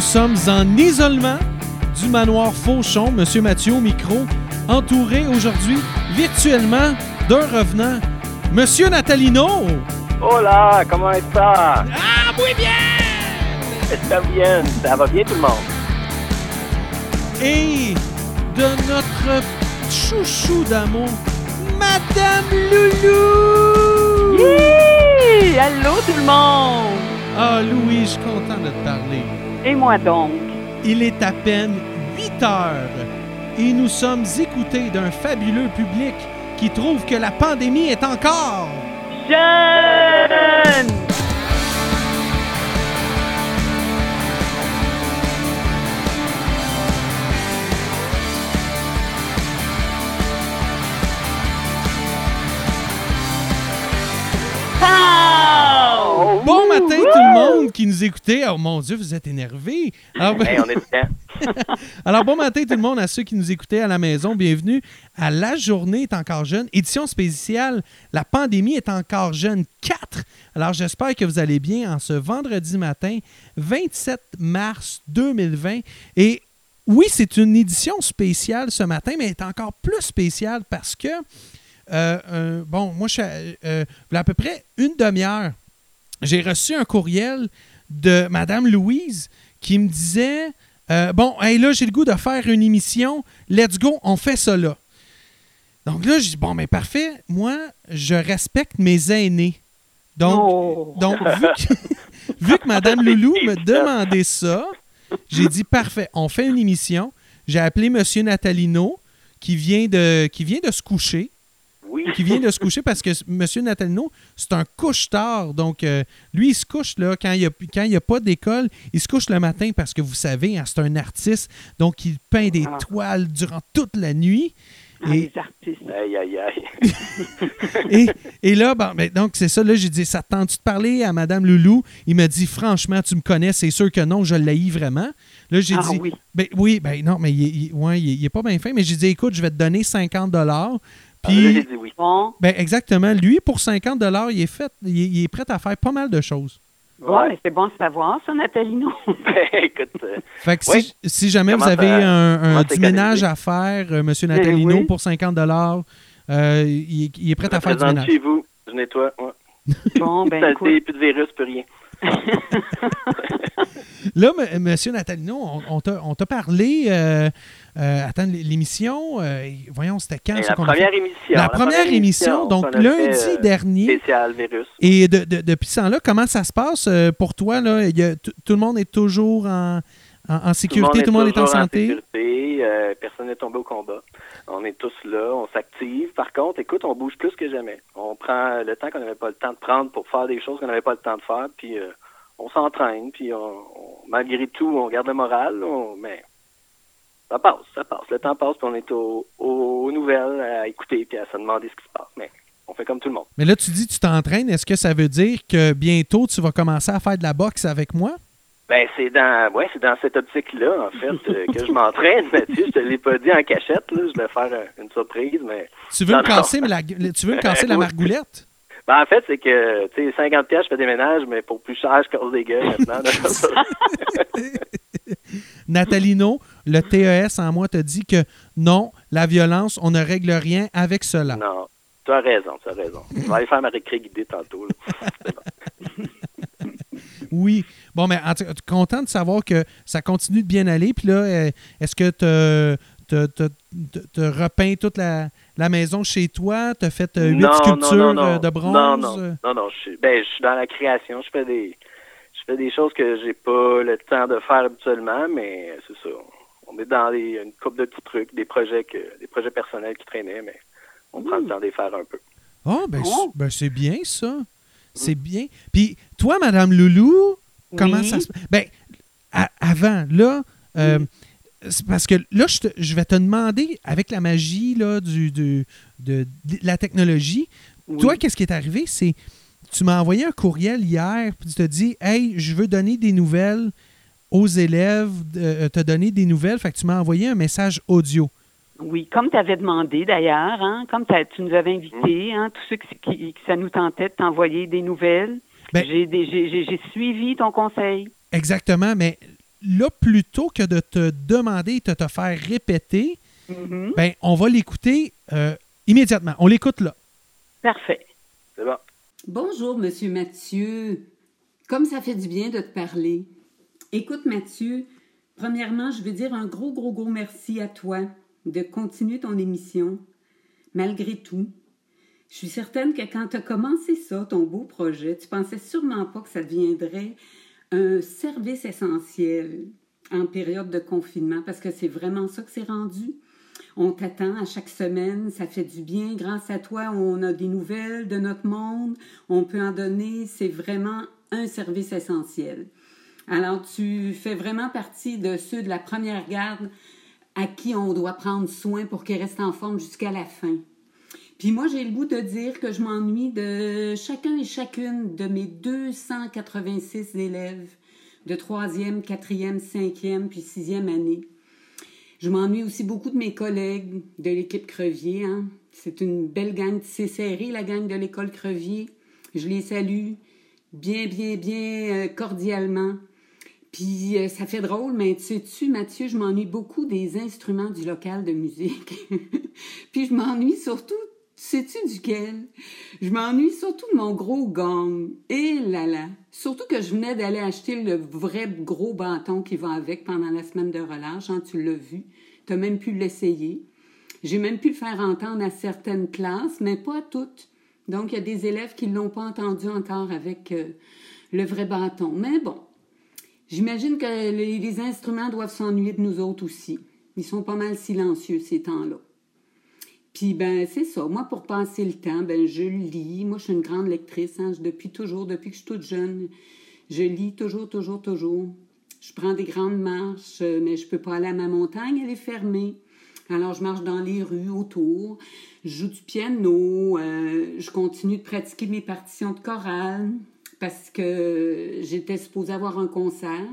Nous sommes en isolement du manoir Fauchon, Monsieur Mathieu au micro, entouré aujourd'hui virtuellement d'un revenant, Monsieur Natalino. Hola, comment est ça? Ah, muy bien! Ça bien, ça va bien tout le monde. Et de notre chouchou d'amour, Madame Loulou! Hi! Allô tout le monde! Ah, Louis, je suis content de te parler. Et moi donc? Il est à peine 8 heures et nous sommes écoutés d'un fabuleux public qui trouve que la pandémie est encore Jeune! Matin tout le monde qui nous écoutait. Oh mon Dieu, vous êtes énervés. Alors, Hey, on est bien. alors, bon matin tout le monde à ceux qui nous écoutaient à la maison. Bienvenue à La Journée est encore jeune. Édition spéciale, la pandémie est encore jeune 4. Alors j'espère que vous allez bien en ce vendredi matin, 27 mars 2020. Et oui, c'est une édition spéciale ce matin, mais elle est encore plus spéciale parce que, euh, euh, bon, moi, je suis à, euh, à peu près une demi-heure, j'ai reçu un courriel de Madame Louise qui me disait euh, Bon, hey, là, j'ai le goût de faire une émission. Let's go, on fait ça là. Donc là, je dis Bon, mais parfait. Moi, je respecte mes aînés. Donc, Oh. donc vu, que, vu que Madame Loulou me demandait ça, j'ai dit Parfait, on fait une émission. J'ai appelé Monsieur Natalino qui vient de, qui vient de se coucher Oui. qui vient de se coucher parce que M. Natalino, c'est un couche-tard. Donc, euh, lui, il se couche là, quand il n'y a, a pas d'école. Il se couche le matin parce que vous savez, hein, c'est un artiste. Donc, il peint des Ah. toiles durant toute la nuit. Ah, Et, les artistes. Aïe, aïe, aïe. et, et là, bon, ben, donc, c'est ça. Là, j'ai dit Ça te tente-tu de parler à Madame Loulou? Il m'a dit Franchement, tu me connais, c'est sûr que non, je l'haïs vraiment. Là, j'ai Ah dit oui. ben, Oui, ben non, mais il, il- ouais, il, il est pas bien fin. Mais j'ai dit Écoute, je vais te donner 50 Ah, Puis. dit oui. Bon, Ben exactement. Lui, pour 50 il est fait, il est, il est prêt à faire pas mal de choses. mais c'est bon de savoir ça, Nathalino. Ben, écoute, euh, Fait que si, si jamais vous avez ça- un, un- du ménage à faire, euh, Monsieur Natalino, oui. pour 50 euh, il, est- il est prêt je à faire du ménage. chez vous. Je nettoie. Ouais. Bon, ben plus de virus, plus rien. Là, M- Monsieur Natalino, on, on t'a parlé. Euh, euh, attends, l'émission, euh, voyons, c'était quand ça la première émission. La première émission, donc lundi euh, dernier. Spécial virus. Et de, de- depuis ce temps-là, comment ça se passe pour toi? Là? Il y a- tout le monde est toujours en, en- en sécurité, tout le monde est en santé? sécurité, euh, personne n'est tombé au combat. On est tous là, on s'active. Par contre, écoute, on bouge plus que jamais. On prend le temps qu'on n'avait pas le temps de prendre pour faire des choses qu'on n'avait pas le temps de faire, puis euh, on s'entraîne, puis on, on- malgré tout, on garde le moral, on- mais ça passe, ça passe. Le temps passe, puis on est au- au- aux nouvelles à écouter, puis à se demander ce qui se passe. Mais on fait comme tout le monde. Mais là, tu dis tu t'entraînes. Est-ce que ça veut dire que bientôt, tu vas commencer à faire de la boxe avec moi? Ben c'est dans ouais, c'est dans cette optique-là, en fait, euh, que je m'entraîne. Mathieu, je te l'ai pas dit en cachette, là. Je vais faire euh, une surprise, mais Tu veux Non, me casser, la, tu veux me casser la margoulette? Ben, en fait, c'est que, tu sais, 50 pièces, je fais des ménages, mais pour plus cher, je casse des gueules maintenant. Natalino, le TES en moi te dit que non, la violence, on ne règle rien avec cela. non, tu as raison, tu as raison. Je vais aller faire ma récré guidée tantôt. là. Oui. Bon, mais en content de savoir que ça continue de bien aller. Puis là, euh, est-ce que tu as repeint toute la, la maison chez toi? Tu as fait euh, huit sculptures non, non, euh, non. de bronze? Non, non, non, non, je suis, ben, je suis dans la création. Je fais des, je fais des choses que j'ai pas le temps de faire habituellement, mais c'est ça. On est dans une couple de petits trucs, des projets que, des projets personnels qui traînaient, mais on prend le temps de les faire un peu. Ah, ben, Oh. c'est- ben, c'est bien ça. C'est bien. Puis toi, Madame Loulou, comment Oui. ça se Ben, à- avant, là, euh, c'est parce que là, je, te- je vais te demander, avec la magie là, du, du- de, de la technologie, Oui. toi, qu'est-ce qui est arrivé? C'est tu m'as envoyé un courriel hier, puis tu te dis Hey, je veux donner des nouvelles aux élèves, euh, te donner des nouvelles. Fait que tu m'as envoyé un message audio. Oui, comme tu avais demandé d'ailleurs, hein, comme tu nous avais invités, hein, tous ceux qui, qui- qui- ça nous tentait de t'envoyer des nouvelles. Ben- J'ai suivi ton conseil. Exactement, mais là, plutôt que de te demander et de te faire répéter, Mhm. ben, on va l'écouter euh, immédiatement. On l'écoute là. Parfait. C'est bon. Bonjour, Monsieur Mathieu. Comme ça fait du bien de te parler. Écoute, Mathieu, premièrement, je veux dire un gros, gros, gros merci à toi de continuer ton émission, malgré tout. Je suis certaine que quand tu as commencé ça, ton beau projet, tu pensais sûrement pas que ça deviendrait un service essentiel en période de confinement, parce que c'est vraiment ça que c'est rendu. On t'attend à chaque semaine, ça fait du bien. Grâce à toi, on a des nouvelles de notre monde, on peut en donner. C'est vraiment un service essentiel. Alors, tu fais vraiment partie de ceux de la première garde à qui on doit prendre soin pour qu'ils restent en forme jusqu'à la fin. Puis moi, j'ai le goût de dire que je m'ennuie de chacun et chacune de mes 286 élèves de troisième, quatrième, cinquième, puis sixième année. Je m'ennuie aussi beaucoup de mes collègues de l'équipe Crevier. Hein. C'est une belle gang, c'est serré, la gang de l'école Crevier. Je les salue bien, bien, bien euh, cordialement. Puis euh, ça fait drôle, mais tu sais-tu, Mathieu, je m'ennuie beaucoup des instruments du local de musique. Puis je m'ennuie surtout, sais-tu duquel? Je m'ennuie surtout de mon gros gong. Et là là. Surtout que je venais d'aller acheter le vrai gros bâton qui va avec pendant la semaine de relâche. Hein, tu l'as vu. Tu même pu l'essayer. J'ai même pu le faire entendre à certaines classes, mais pas à toutes. Donc, il y a des élèves qui ne l'ont pas entendu encore avec euh, le vrai bâton. Mais bon, j'imagine que les, instruments doivent s'ennuyer de nous autres aussi. Ils sont pas mal silencieux ces temps-là. Puis ben c'est ça. Moi, pour passer le temps, ben je lis. Moi, je suis une grande lectrice. Hein, depuis toujours, depuis que je suis toute jeune, je lis toujours, toujours, toujours. Je prends des grandes marches, mais je peux pas aller à ma montagne, elle est fermée. Alors, je marche dans les rues autour, je joue du piano, euh, je continue de pratiquer mes partitions de chorale parce que j'étais supposée avoir un concert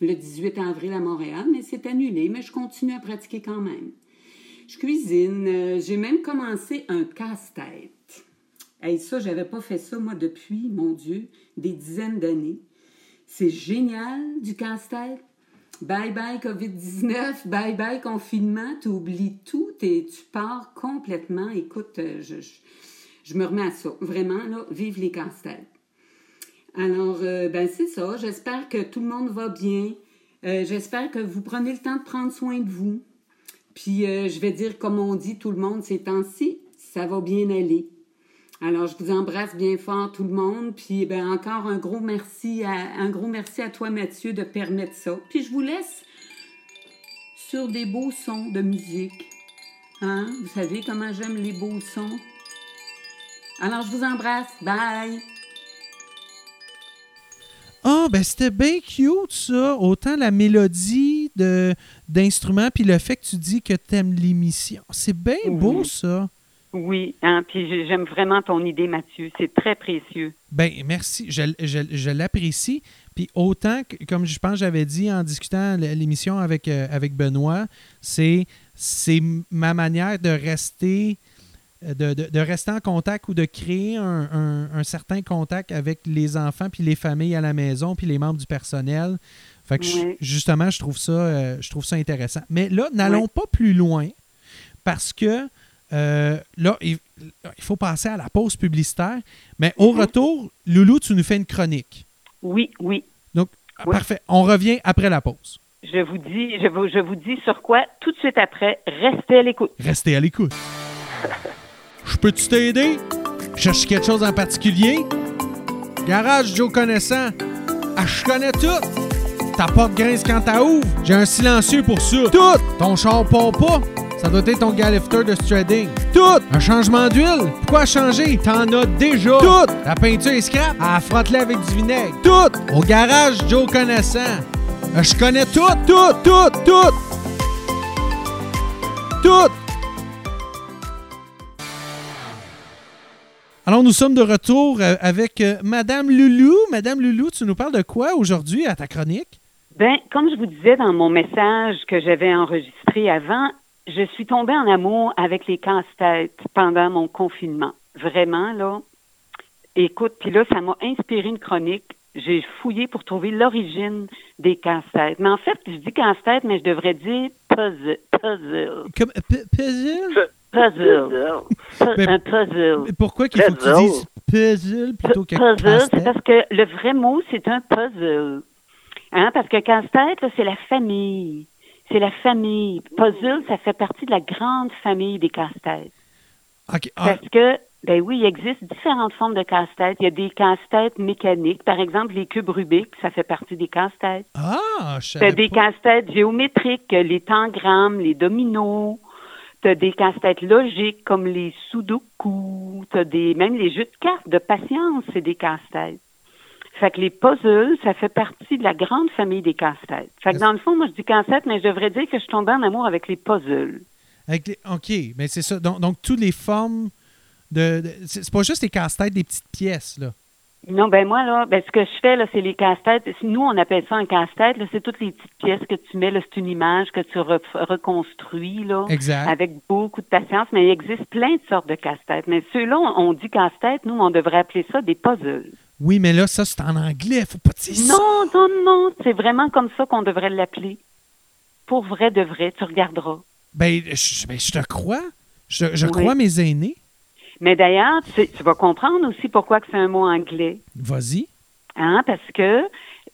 le 18 avril à Montréal, mais c'est annulé, mais je continue à pratiquer quand même. Je cuisine. Euh, J'ai même commencé un casse-tête. Hey, ça, j'avais pas fait ça, moi, depuis, mon Dieu, des dizaines d'années. C'est génial, du casse-tête. Bye bye COVID-19, bye bye confinement, tu oublies tout et tu pars complètement. Écoute, euh, je, je, je me remets à ça. Vraiment, là, vive les casse-têtes. Alors, euh, ben c'est ça. J'espère que tout le monde va bien. Euh, J'espère que vous prenez le temps de prendre soin de vous. Puis, euh, je vais dire, comme on dit tout le monde ces temps-ci, ça va bien aller. Alors, je vous embrasse bien fort, tout le monde. Puis, ben, encore un gros merci à, un gros merci à toi, Mathieu, de permettre ça. Puis, je vous laisse sur des beaux sons de musique. Hein? Vous savez comment j'aime les beaux sons? Alors, je vous embrasse. Bye! Ah, ben c'était bien cute, ça. Autant la mélodie de, d'instruments, puis le fait que tu dis que t'aimes l'émission. C'est bien Oui. beau, ça. Oui, hein, puis j'ai- j'aime vraiment ton idée, Mathieu. C'est très précieux. Ben, merci. Je, je- je l'apprécie. Puis autant, que, comme je pense que j'avais dit en discutant l'émission avec, euh, avec Benoît, c'est, c'est ma manière de rester, de, de- de rester en contact ou de créer un, un- un certain contact avec les enfants puis les familles à la maison puis les membres du personnel. Fait que je- justement, je trouve ça, euh, je trouve ça intéressant. Mais là, n'allons pas plus loin parce que euh, là, il, il faut passer à la pause publicitaire. Mais au Mhm. retour, Loulou, tu nous fais une chronique. Oui, oui. Donc, Oui. parfait. On revient après la pause. Je vous dis, je vous, je vous dis sur quoi tout de suite après. Restez à l'écoute. Restez à l'écoute. Je peux-tu t'aider? Cherche quelque chose en particulier? Garage Joe Connaissant. Ah, je connais tout. Ta porte grince quand t'as ouvre. J'ai un silencieux pour ça. Tout. Ton char part pas. Ça doit être ton galifter de Strading. Tout. Un changement d'huile. Pourquoi changer? T'en as déjà. Tout. La peinture est scrap. Ah, frotte-la avec du vinaigre. Tout. Au garage Joe Connaissant. Ah, Je connais tout, tout, tout, tout. Tout. Alors, nous sommes de retour euh, avec euh, Madame Loulou. Madame Loulou, tu nous parles de quoi aujourd'hui à ta chronique? Ben, comme je vous disais dans mon message que j'avais enregistré avant, je suis tombée en amour avec les casse-têtes pendant mon confinement. Vraiment, là. Écoute, puis là, ça m'a inspiré une chronique j'ai fouillé pour trouver l'origine des casse-têtes. Mais en fait, je dis casse-tête, mais je devrais dire puzzle. Puzzle. Comme, puzzle? Un puzzle. Mais Pourquoi qu'il faut que tu Puzzle. dises puzzle plutôt que Puzzle, c'est parce que le vrai mot, c'est un puzzle. Hein, parce que casse-tête, c'est la famille. C'est la famille. Puzzle, ça fait partie de la grande famille des casse-têtes. Ok, ah, Parce que, ben oui, il existe différentes formes de casse-tête. Il y a des casse-têtes mécaniques. Par exemple, les cubes Rubik, ça fait partie des casse-têtes. ah, je Tu savais as des casse-têtes géométriques, les tangrammes, les dominos. Tu as des casse-têtes logiques comme les sudoku. Tu des même les jeux de cartes de patience, c'est des casse-têtes. Fait que les puzzles, ça fait partie de la grande famille des casse-têtes. Fait que dans le fond, moi je dis casse-tête, mais je devrais dire que je suis tombée en amour avec les puzzles. Avec les- OK, mais c'est ça. Donc, donc, toutes les formes de. de- c'est pas juste les casse-têtes des petites pièces, là. Non, ben moi, là, ben ce que je fais, là, c'est les casse-têtes. Nous, on appelle ça un casse-tête. Là, c'est toutes les petites pièces que tu mets, là, c'est une image que tu re- reconstruis, là. Exact. avec beaucoup de patience, mais il existe plein de sortes de casse-têtes. Mais ceux-là, on, on dit casse-tête, nous, on devrait appeler ça des puzzles. Oui, mais là, ça, c'est en anglais. Faut pas dire ça. Non, non, non, c'est vraiment comme ça qu'on devrait l'appeler. Pour vrai de vrai, tu regarderas. Ben, je, ben, je te crois. Je, je Oui. crois mes aînés. Mais d'ailleurs, tu, sais- tu vas comprendre aussi pourquoi que c'est un mot anglais. Vas-y. Hein, parce que,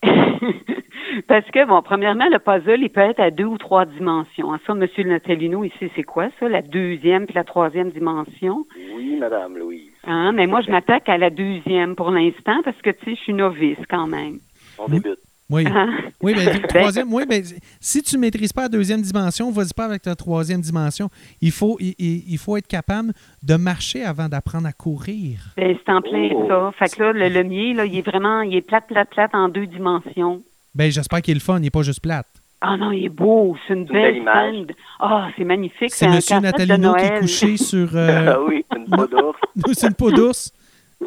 parce que, bon, premièrement, le puzzle, il peut être à deux ou trois dimensions. Ah, Ça, M. Natalino, ici, c'est quoi ça, la deuxième puis la troisième dimension? Oui, Madame Louise. Hein, mais moi, je m'attaque à la deuxième pour l'instant parce que, tu sais, je suis novice quand même. On débute. Oui. Hein? Oui, ben, troisième, oui, ben, si tu ne maîtrises pas la deuxième dimension, vas-y pas avec la troisième dimension. Il faut, il, il- il faut être capable de marcher avant d'apprendre à courir. Ben, c'est en plein Oh. ça. Fait que là, le, le mien, là, il est vraiment, il est plate, plate, plate en deux dimensions. Ben, j'espère qu'il est le fun, il n'est pas juste plate. Ah non, il est beau. C'est une belle belle image. Ah, c'est magnifique. C'est Monsieur Natalino qui est couché sur. euh, Ah oui, une peau d'ours. c'est une peau d'ours.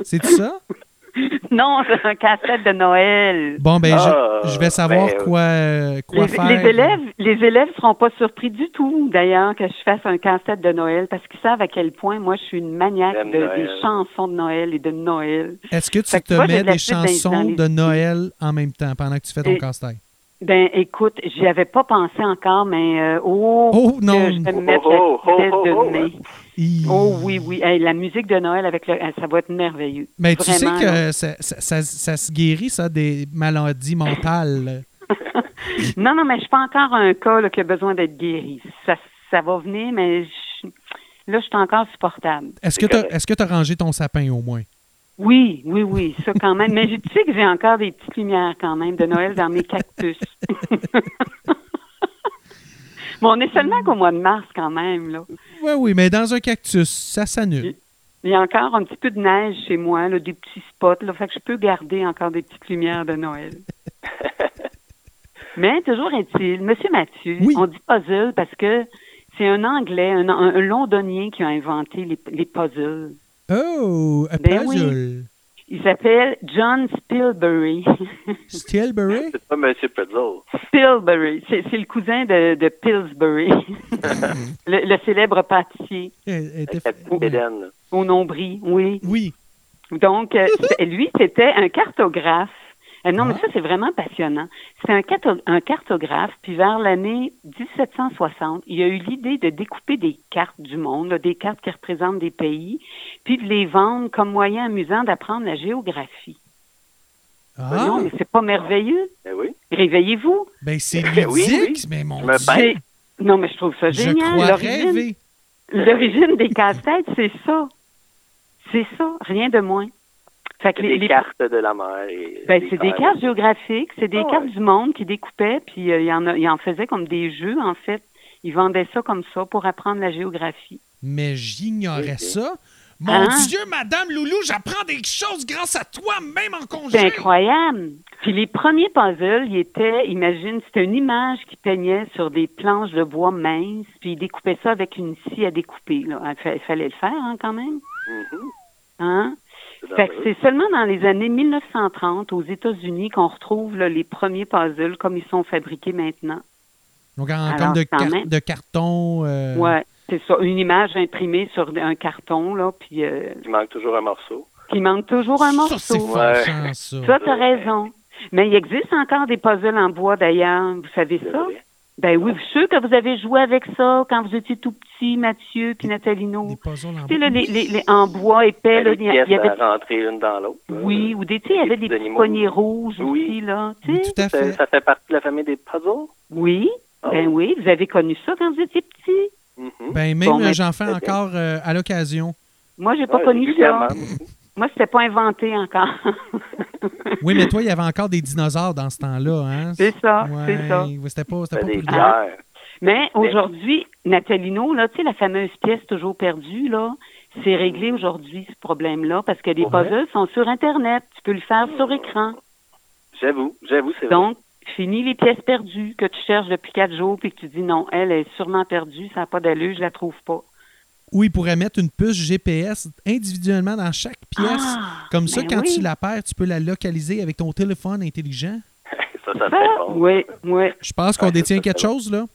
C'est ça? Non, c'est un casse-tête de Noël. Bon, ben, Ah, je, je vais savoir ben, quoi, quoi Les, faire. les élèves, les élèves seront pas surpris du tout, d'ailleurs, que je fasse un casse-tête de Noël, parce qu'ils savent à quel point moi je suis une maniaque de, des chansons de Noël et de Noël. Est-ce que tu Fait que te mets de des chansons de Noël en même temps pendant que tu fais ton Et- casse-tête? Ben, écoute, j'y avais pas pensé encore, mais euh, oh, Oh, non. que je vais me mettre Oh, oh, oh, veste oh, de oh. Oh oui, oui. Hey, la musique de Noël avec le, ça va être merveilleux. Mais tu sais que ça, ça- ça- ça se guérit, ça, des maladies mentales. Non, non, mais je suis pas encore un cas là, qui a besoin d'être guéri. Ça, ça va venir, mais je- là, je suis encore supportable. Est-ce que tu as rangé ton sapin au moins? Oui, oui, oui, ça quand même. Mais je- tu sais que j'ai encore des petites lumières quand même de Noël dans mes cactus. bon, on est seulement qu'au mois de mars quand même, là. Oui, oui, mais dans un cactus, ça s'annule. Il y a encore un petit peu de neige chez moi, là, des petits spots, là, fait que je peux garder encore des petites lumières de Noël. Mais toujours est-il, Monsieur Mathieu, Oui. on dit puzzle parce que c'est un Anglais, un, un- un Londonien qui a inventé les, les puzzles. Oh, a Ben oui. Il s'appelle John Spilbury. Stillbury? C'est pas Monsieur Puzzle. Spilbury, c'est c'est le cousin de, de Pillsbury, le, le célèbre pâtissier Elle- elle était- bédaine, là. au nombril, oui. Oui. Donc, euh, lui, c'était un cartographe. Euh, non, mais Ah. ça, c'est vraiment passionnant. C'est un, carto- un cartographe, puis vers l'année 1760, il a eu l'idée de découper des cartes du monde, là, des cartes qui représentent des pays, puis de les vendre comme moyen amusant d'apprendre la géographie. Ah, Non, mais c'est pas merveilleux. Oui. Réveillez-vous. ben c'est Oui, oui. ludique, mais mon Dieu. J'ai- Non, mais je trouve ça je génial. crois L'origine- rêver. L'origine des casse-têtes, c'est ça. C'est ça, rien de moins. Fait que C'est les, des les- cartes de la mer. Ben, c'est des cartes géographiques, c'est des Ah ouais. cartes du monde qui découpaient, puis euh, il y en a, il en faisait comme des jeux, en fait. Ils vendaient ça comme ça pour apprendre la géographie. Mais j'ignorais ça. Mon Hein? Dieu, Madame Loulou, j'apprends des choses grâce à toi, même en C'est congé. incroyable. Puis les premiers puzzles, ils étaient, imagine, c'était une image qui peignait sur des planches de bois minces, puis ils découpaient ça avec une scie à découper. Là. Il il fallait le faire, hein, quand même. Mhm. Hein? C'est Fait que c'est seulement dans les années 1930 aux États-Unis qu'on retrouve là, les premiers puzzles comme ils sont fabriqués maintenant. Donc, en, comme de, quand car- même. de carton. euh, Ouais, c'est ça. Une image imprimée sur un carton, là, puis euh, Il manque toujours un morceau. qu'il manque toujours un Ça, c'est morceau. ça. Ça, t'as raison. Mais il existe encore des puzzles en bois, d'ailleurs. Vous savez C'est ça? vrai. Ben oui, je suis sûr que vous avez joué avec ça quand vous étiez tout petit, Mathieu puis Natalino. Des puzzles en Tu sais, là, bois. les, les, les- en bois épais, là, Les il y avait... à rentrer l'une dans l'autre. Oui, ou des, tu sais, il y avait des petits poignets rouges Oui. aussi, là. Tu Oui, sais? tout à Ça, fait. ça fait partie de la famille des puzzles? Oui, Ah ben oui, vous avez connu ça quand vous étiez petit. Mhm. Ben, même Bon, j'en fais encore euh, à l'occasion. Moi, j'ai pas Ouais, connu ça. Moi c'était pas inventé encore. Oui, mais toi, il y avait encore des dinosaures dans ce temps-là, hein? c'est ça, Ouais, c'est ça. C'était pas, pas des. Mais aujourd'hui, Natalino, là, tu sais, la fameuse pièce toujours perdue, là, c'est réglé aujourd'hui, ce problème-là, parce que les puzzles sont sur Internet. Tu peux le faire sur écran. J'avoue, j'avoue, c'est vrai. Donc, fini les pièces perdues que tu cherches depuis quatre jours puis que tu dis non, elle est sûrement perdue, ça n'a pas d'allure, je la trouve pas. Ou il pourrait mettre une puce GPS individuellement dans chaque pièce. Ah, Comme ça, ben quand oui. tu la perds, tu peux la localiser avec ton téléphone intelligent. ça, ça serait bon. oui, oui, Je pense qu'on Ouais, détient quelque chose, là.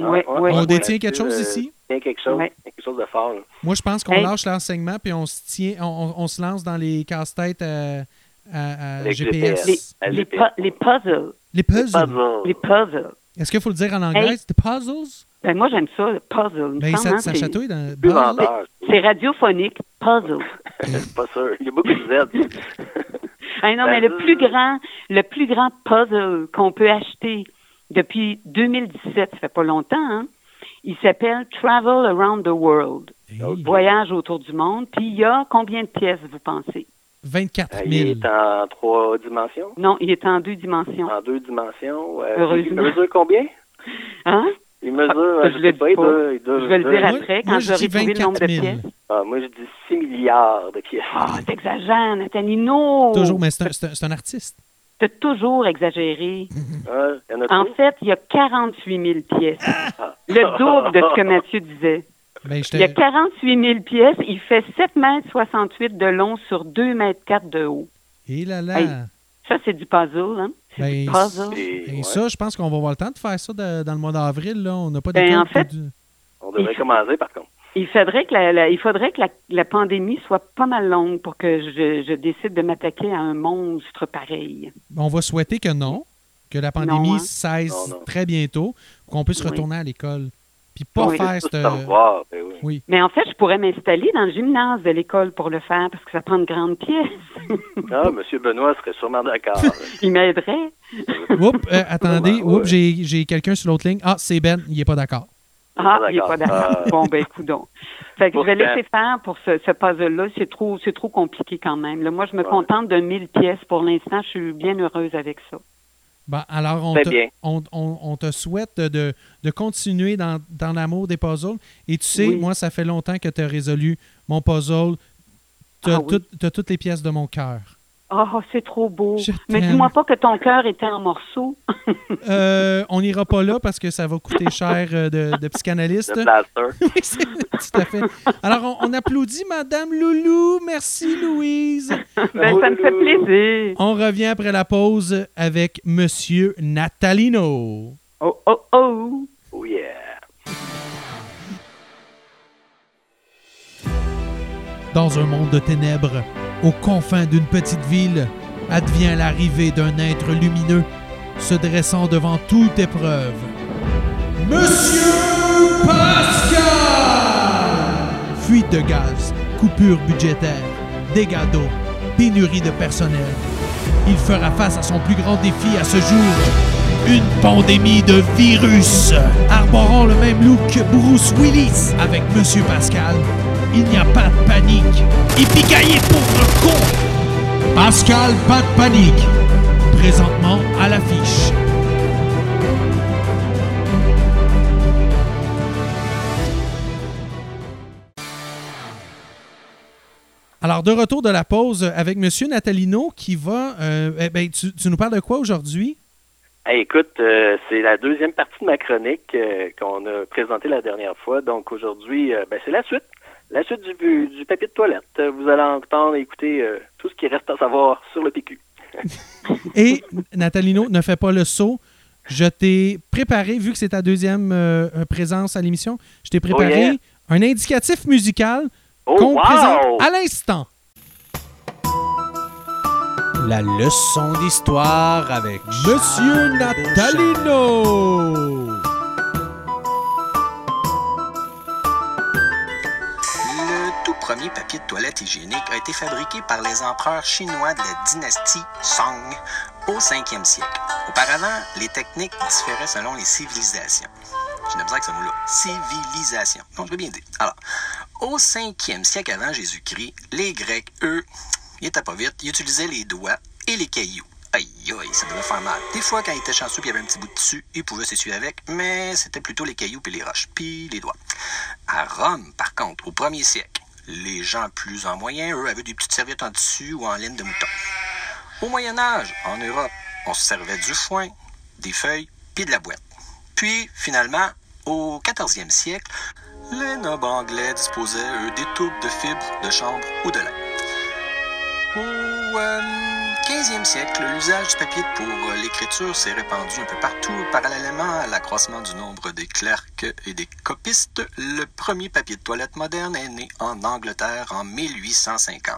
Ah, oui, oui. On détient quelque chose euh, ici? Il y a quelque chose, quelque chose de fort. là? Moi, je pense qu'on Hey. lâche l'enseignement puis on se tient, on, on- on se lance dans les casse-têtes à, à- GPS. GPS. Les, À les, GPS. pu- les puzzles, Les puzzles. Puzzle. les puzzles. Est-ce qu'il faut le dire en anglais? Hey. C'est puzzles? Ben, moi, j'aime ça, le puzzle. Ben, ça, hein, ça c'est- chatouille dans vendeur. C'est radiophonique, puzzle. C'est pas sûr. Il y a beaucoup de Z. Ah non, Ben, mais le euh, plus grand, le plus grand puzzle qu'on peut acheter depuis 2017, ça fait pas longtemps, hein, il s'appelle Travel Around the World. Hey, Voyage autour du monde. Puis il y a combien de pièces, vous pensez? 24 000. Il est en trois dimensions, Non, il est en deux dimensions. en deux dimensions. Euh, Heureusement. Il mesure combien? Hein? Il mesure, Ah, euh, je sais pas, doit- Je vais le dire après, moi, quand je j'aurai trouvé le nombre de 24 000. pièces. Ah, moi, je dis 6 milliards de pièces. Ah, t'exagères, Natalino! Toujours, mais c'est un, un- artiste. T'as toujours exagéré. Y en a En trop? fait, il y a 48 000 pièces. Ah. Le double de ce que Mathieu disait. Ben, je te- Il y a 48 000 pièces. Il fait 7 mètres 68 de long sur 2 mètres 4 de haut. Et là là. Hey, Ça, c'est du puzzle, hein? C'est Ben, du puzzle. Et, Et ouais, ça, je pense qu'on va avoir le temps de faire ça de- dans le mois d'avril. Là. On n'a pas Ben, en fait- du- On devrait commencer, par contre. Il faudrait que, la, la- il faudrait que la, la pandémie soit pas mal longue pour que je, je décide de m'attaquer à un monstre pareil. On va souhaiter que non, que la pandémie Non, hein? cesse Non, non. très bientôt, pour qu'on puisse Oui. retourner à l'école. Puis pas Oui. faire cette... ben oui. Mais en fait, je pourrais m'installer dans le gymnase de l'école pour le faire parce que ça prend de grandes pièces. Ah, M. Benoît serait sûrement d'accord. Il m'aiderait. Oups, euh, attendez, Ouais, j'ai j'ai quelqu'un sur l'autre ligne. Ah, c'est Ben, il n'est pas d'accord. Ah, pas il n'est pas d'accord. Ah. Bon, ben, écoute donc. Fait que je vais Pourtant. laisser faire pour ce, ce puzzle-là. C'est trop, c'est trop compliqué quand même. Là, moi, je me Ouais. contente de 1000 pièces pour l'instant. Je suis bien heureuse avec ça. Bon, alors, on te, bien. on, on- on te souhaite de, de continuer dans, dans l'amour des puzzles. Et tu sais, Oui. moi, ça fait longtemps que tu as résolu mon puzzle. Tu as, Ah oui. toutes les pièces de mon cœur. Oh, c'est trop beau. Je Mais dis-moi pas que ton cœur était en morceaux. Euh, on n'ira pas là parce que ça va coûter cher euh, de, de psychanalyste. Oui, tout à fait. Alors, on, on applaudit Madame Loulou. Merci, Louise. Ben, ça me fait plaisir. On revient après la pause avec Monsieur Natalino. Oh, oh, oh. Oh yeah. Dans un monde de ténèbres, aux confins d'une petite ville, advient l'arrivée d'un être lumineux se dressant devant toute épreuve. Monsieur Pascal! Fuite de gaz, coupure budgétaire, dégâts d'eau, pénurie de personnel. Il fera face à son plus grand défi à ce jour. Une pandémie de virus. Arborant le même look que Bruce Willis avec Monsieur Pascal, il n'y a pas de panique. Yippee pauvre con! Pascal, pas de panique. Présentement à l'affiche. Alors, de retour de la pause avec Monsieur Natalino qui va. euh, eh ben, tu, nous parles de quoi aujourd'hui? Écoute, euh, c'est la deuxième partie de ma chronique euh, qu'on a présentée la dernière fois. Donc aujourd'hui, ben, c'est la suite. La suite du, du papier de toilette. Vous allez entendre et écouter euh, tout ce qui reste à savoir sur le PQ. Et Natalino, ne fais pas le saut. Je t'ai préparé, vu que c'est ta deuxième euh, euh, présence à l'émission, je t'ai préparé yeah. un indicatif musical Oh, qu'on wow! présente à l'instant. La leçon d'histoire avec Monsieur Natalino. Premier papier de toilette hygiénique a été fabriqué par les empereurs chinois de la dynastie Song au 5e siècle. Auparavant, les techniques différaient selon les civilisations. J'ai l'impression que ce mot-là. Civilisation. Donc, je vais bien dire. Alors, au 5e siècle avant Jésus-Christ, les Grecs, eux, ils étaient pas vite, ils utilisaient les doigts et les cailloux. Aïe, aïe, ça devait faire mal. Des fois, quand ils étaient chanceux puis il y avait un petit bout de dessus, ils pouvaient s'essuyer avec, mais c'était plutôt les cailloux puis les roches, puis les doigts. À Rome, par contre, au 1er siècle, les gens plus en moyen, eux, avaient des petites serviettes en tissu ou en laine de mouton. Au Moyen Âge, en Europe, on se servait du foin, des feuilles, puis de la boîte. Puis, finalement, au 14e siècle, les nobles anglais disposaient, eux, des tubes de fibres de chambre ou de euh, 15e siècle, l'usage du papier pour euh, l'écriture s'est répandu un peu partout. Parallèlement à l'accroissement du nombre des clercs et des copistes, le premier papier de toilette moderne est né en Angleterre en 1850.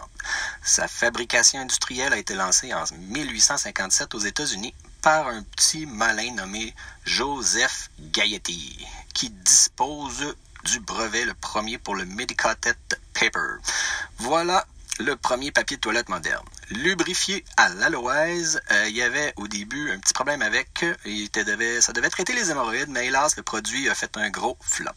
Sa fabrication industrielle a été lancée en 1857 aux États-Unis par un petit malin nommé Joseph Gaietti, qui dispose du brevet le premier pour le Medicated Paper. Voilà le premier papier de toilette moderne. Lubrifié à l'aloèse, euh, il y avait au début un petit problème avec. Il devait, ça devait traiter les hémorroïdes, mais hélas, le produit a fait un gros flop.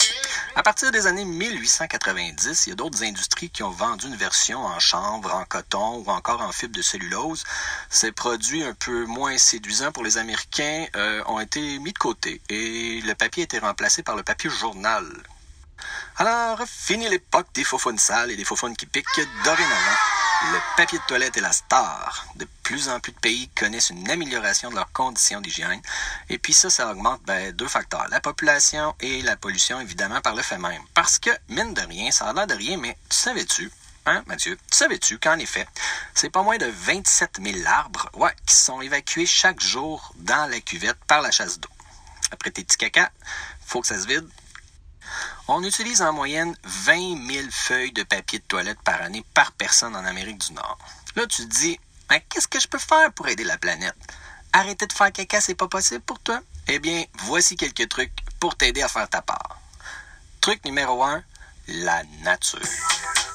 À partir des années 1890, il y a d'autres industries qui ont vendu une version en chanvre, en coton ou encore en fibre de cellulose. Ces produits un peu moins séduisants pour les Américains euh, ont été mis de côté et le papier a été remplacé par le papier journal alors, fini l'époque des faufounes sales et des faufounes qui piquent. Dorénavant, le papier de toilette est la star. De plus en plus de pays connaissent une amélioration de leurs conditions d'hygiène. Et puis ça, ça augmente ben, deux facteurs. La population et la pollution, évidemment, par le fait même. Parce que, mine de rien, ça a l'air de rien, mais tu savais-tu, hein, Mathieu, tu savais-tu qu'en effet, c'est pas moins de 27 000 arbres qui sont évacués chaque jour dans la cuvette par la chasse d'eau? Après tes petits caca, faut que ça se vide, on utilise en moyenne 20 000 feuilles de papier de toilette par année par personne en Amérique du Nord. Là, tu te dis, mais qu'est-ce que je peux faire pour aider la planète? Arrêter de faire caca, c'est pas possible pour toi? Eh bien, voici quelques trucs pour t'aider à faire ta part. Truc numéro 1, la nature.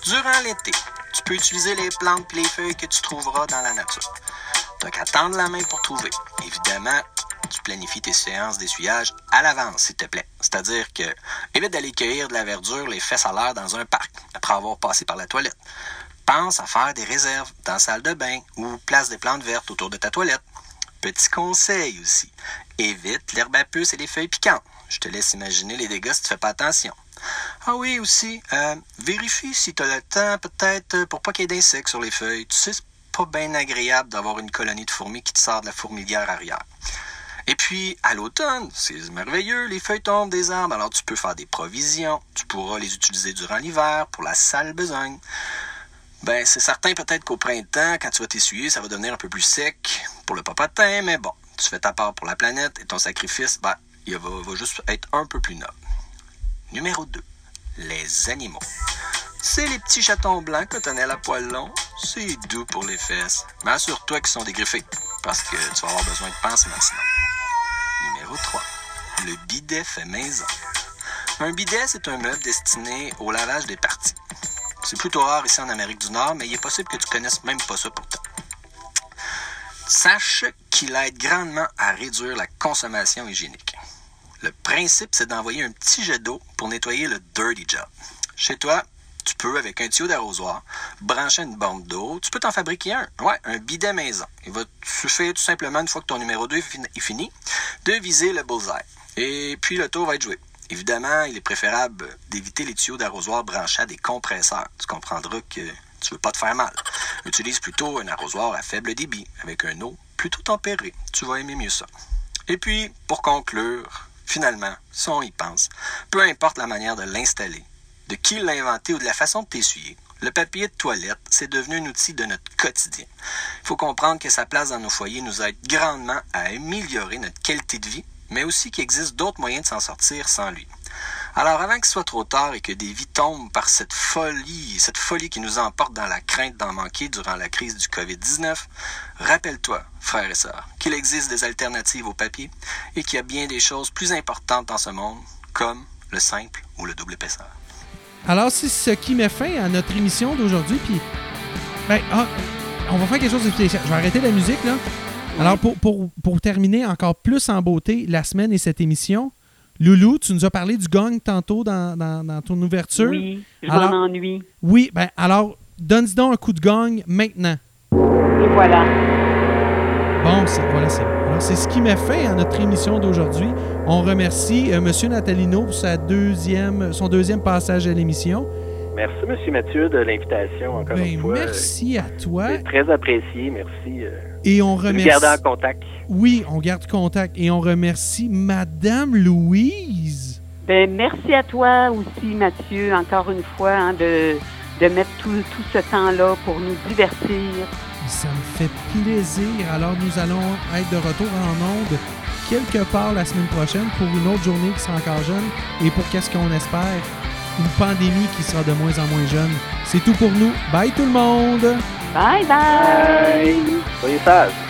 Durant l'été, tu peux utiliser les plantes et les feuilles que tu trouveras dans la nature. T'as qu'à tendre la main pour trouver. Évidemment, tu planifies tes séances d'essuyage à l'avance, s'il te plaît. C'est-à-dire que évite d'aller cueillir de la verdure les fesses à l'air dans un parc après avoir passé par la toilette. Pense à faire des réserves dans la salle de bain ou place des plantes vertes autour de ta toilette. Petit conseil aussi, évite l'herbe à puce et les feuilles piquantes. Je te laisse imaginer les dégâts si tu fais pas attention. Ah oui, aussi, euh, vérifie si tu as le temps peut-être pour pas qu'il y ait d'insectes sur les feuilles. Tu sais, c'est pas bien agréable d'avoir une colonie de fourmis qui te sort de la fourmilière arrière. Et puis, à l'automne, c'est merveilleux, les feuilles tombent des arbres, alors tu peux faire des provisions. Tu pourras les utiliser durant l'hiver pour la sale besogne. Ben, c'est certain peut-être qu'au printemps, quand tu vas t'essuyer, ça va devenir un peu plus sec pour le papatin, mais bon, tu fais ta part pour la planète et ton sacrifice, ben, il va, juste être un peu plus noble. Numéro 2. Les animaux. C'est les petits chatons blancs cotonnels à poils longs. C'est doux pour les fesses. Mais assure-toi qu'ils sont dégriffés, parce que tu vas avoir besoin de pansement sinon. Numéro 3. Le bidet fait maison. Un bidet, c'est un meuble destiné au lavage des parties. C'est plutôt rare ici en Amérique du Nord, mais il est possible que tu connaisses même pas ça pourtant. Sache qu'il aide grandement à réduire la consommation hygiénique. Le principe, c'est d'envoyer un petit jet d'eau pour nettoyer le dirty job. Chez toi, tu peux, avec un tuyau d'arrosoir, brancher une borne d'eau. Tu peux t'en fabriquer un. Ouais, un bidet maison. Il va suffire tout simplement, une fois que ton numéro 2 est fini, de viser le bullseye. Et puis le tour va être joué. Évidemment, il est préférable d'éviter les tuyaux d'arrosoir branchés à des compresseurs. Tu comprendras que tu veux pas te faire mal. Utilise plutôt un arrosoir à faible débit, avec un eau plutôt tempérée. Tu vas aimer mieux ça. Et puis, pour conclure, finalement, si on y pense, peu importe la manière de l'installer, de qui l'a inventé ou de la façon de t'essuyer, le papier de toilette, c'est devenu un outil de notre quotidien. Il faut comprendre que sa place dans nos foyers nous aide grandement à améliorer notre qualité de vie, mais aussi qu'il existe d'autres moyens de s'en sortir sans lui. Alors avant qu'il soit trop tard et que des vies tombent par cette folie, cette folie qui nous emporte dans la crainte d'en manquer durant la crise du COVID-19, rappelle-toi, frères et sœurs, qu'il existe des alternatives au papier et qu'il y a bien des choses plus importantes dans ce monde, comme le simple ou le double épaisseur. Alors, c'est ce qui met fin à notre émission d'aujourd'hui. Puis, ben, ah, on va faire quelque chose de spécial. Je vais arrêter la musique, là. Alors, pour, pour, pour terminer encore plus en beauté la semaine et cette émission, Loulou, tu nous as parlé du gong tantôt dans, dans- dans ton ouverture. Oui, je Alors- ennuie. Oui, ben alors, donne-y donc un coup de gong maintenant. Et voilà. C'est, voilà, c'est bon. Alors, c'est ce qui met fin à notre émission d'aujourd'hui. On remercie euh, M. Natalino pour sa deuxième, son deuxième passage à l'émission. Merci, M. Mathieu, de l'invitation, encore Ben, une fois. merci à toi. C'est très apprécié. Merci. euh, Et on remercie. garder en contact. Oui, on garde contact. Et on remercie Madame Louise. Ben, merci à toi aussi, Mathieu, encore une fois, hein, de, de mettre tout, tout ce temps-là pour nous divertir. Ça me fait plaisir. Alors, nous allons être de retour en onde quelque part la semaine prochaine pour une autre journée qui sera encore jeune et pour qu'est-ce qu'on espère, une pandémie qui sera de moins en moins jeune. C'est tout pour nous. Bye tout le monde! Bye bye! Soyez sages.